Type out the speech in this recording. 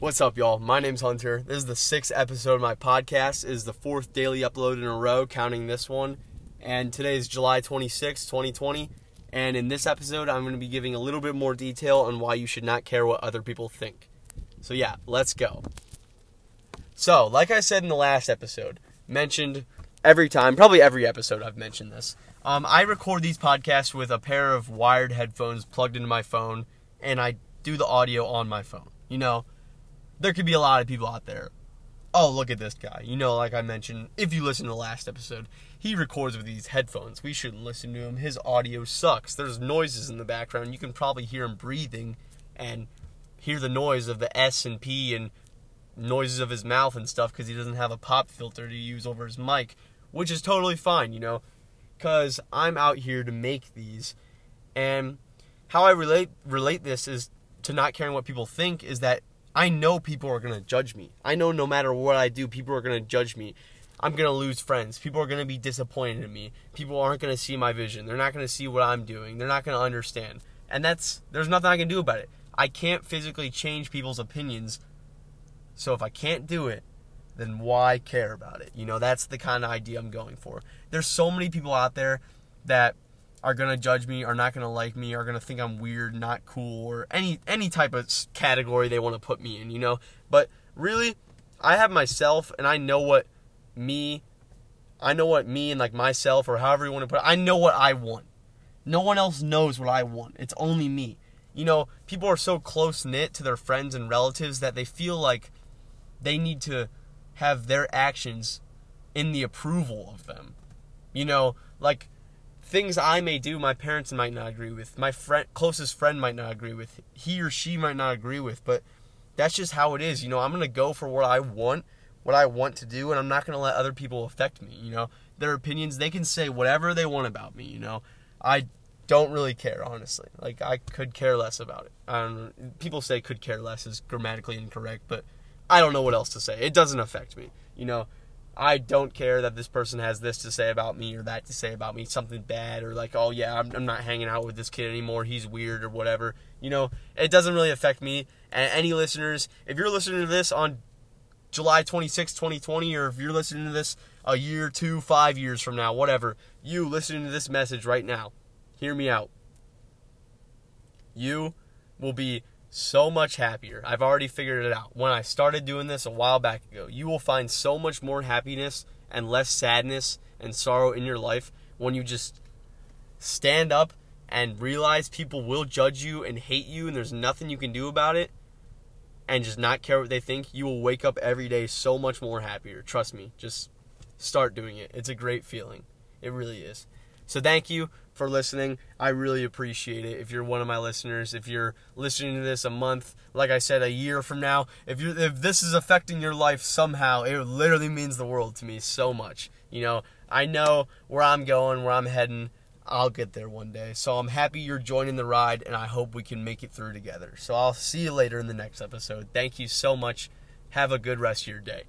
What's up, y'all? My name's Hunter. This is the sixth episode of my podcast. It is the fourth daily upload in a row, counting this one. And today is July 26, 2020. And in this episode, I'm going to be giving a little bit more detail on why you should not care what other people think. So, yeah, let's go. So, like I said in the last episode, mentioned every time, probably every episode I've mentioned this. Um, I record these podcasts with a pair of wired headphones plugged into my phone, and I do the audio on my phone. You know, there could be a lot of people out there. Oh, look at this guy. You know, like I mentioned, if you listen to the last episode, he records with these headphones. We shouldn't listen to him. His audio sucks. There's noises in the background. You can probably hear him breathing and hear the noise of the S and P and noises of his mouth and stuff because he doesn't have a pop filter to use over his mic, which is totally fine, you know, because I'm out here to make these. And how I relate relate this is to not caring what people think is that I know people are going to judge me. I know no matter what I do, people are going to judge me. I'm going to lose friends. People are going to be disappointed in me. People aren't going to see my vision. They're not going to see what I'm doing. They're not going to understand. And that's there's nothing I can do about it. I can't physically change people's opinions. So if I can't do it, then why care about it? You know, that's the kind of idea I'm going for. There's so many people out there that are gonna judge me, are not gonna like me, are gonna think I'm weird, not cool, or any any type of category they want to put me in, you know. But really, I have myself, and I know what me, I know what me and like myself or however you want to put it. I know what I want. No one else knows what I want. It's only me. You know, people are so close knit to their friends and relatives that they feel like they need to have their actions in the approval of them. You know, like things I may do, my parents might not agree with. My friend, closest friend might not agree with. He or she might not agree with. But that's just how it is. You know, I'm gonna go for what I want, what I want to do, and I'm not gonna let other people affect me. You know, their opinions, they can say whatever they want about me. You know, I don't really care, honestly. Like I could care less about it. Don't, people say could care less is grammatically incorrect, but I don't know what else to say. It doesn't affect me. You know, I don't care that this person has this to say about me or that to say about me, something bad, or like, oh yeah, I'm, I'm not hanging out with this kid anymore, he's weird or whatever. You know, it doesn't really affect me. And any listeners, if you're listening to this on July 26, 2020, or if you're listening to this a year, two, five years from now, whatever, you listening to this message right now, hear me out. You will be so much happier. I've already figured it out. When I started doing this a while back ago, you will find so much more happiness and less sadness and sorrow in your life when you just stand up and realize people will judge you and hate you and there's nothing you can do about it and just not care what they think. You will wake up every day so much more happier. Trust me. Just start doing it. It's a great feeling. It really is. So thank you for listening. I really appreciate it. If you're one of my listeners, if you're listening to this a month, like I said, a year from now, if you if this is affecting your life somehow, it literally means the world to me so much. You know, I know where I'm going, where I'm heading. I'll get there one day. So I'm happy you're joining the ride, and I hope we can make it through together. So I'll see you later in the next episode. Thank you so much. Have a good rest of your day.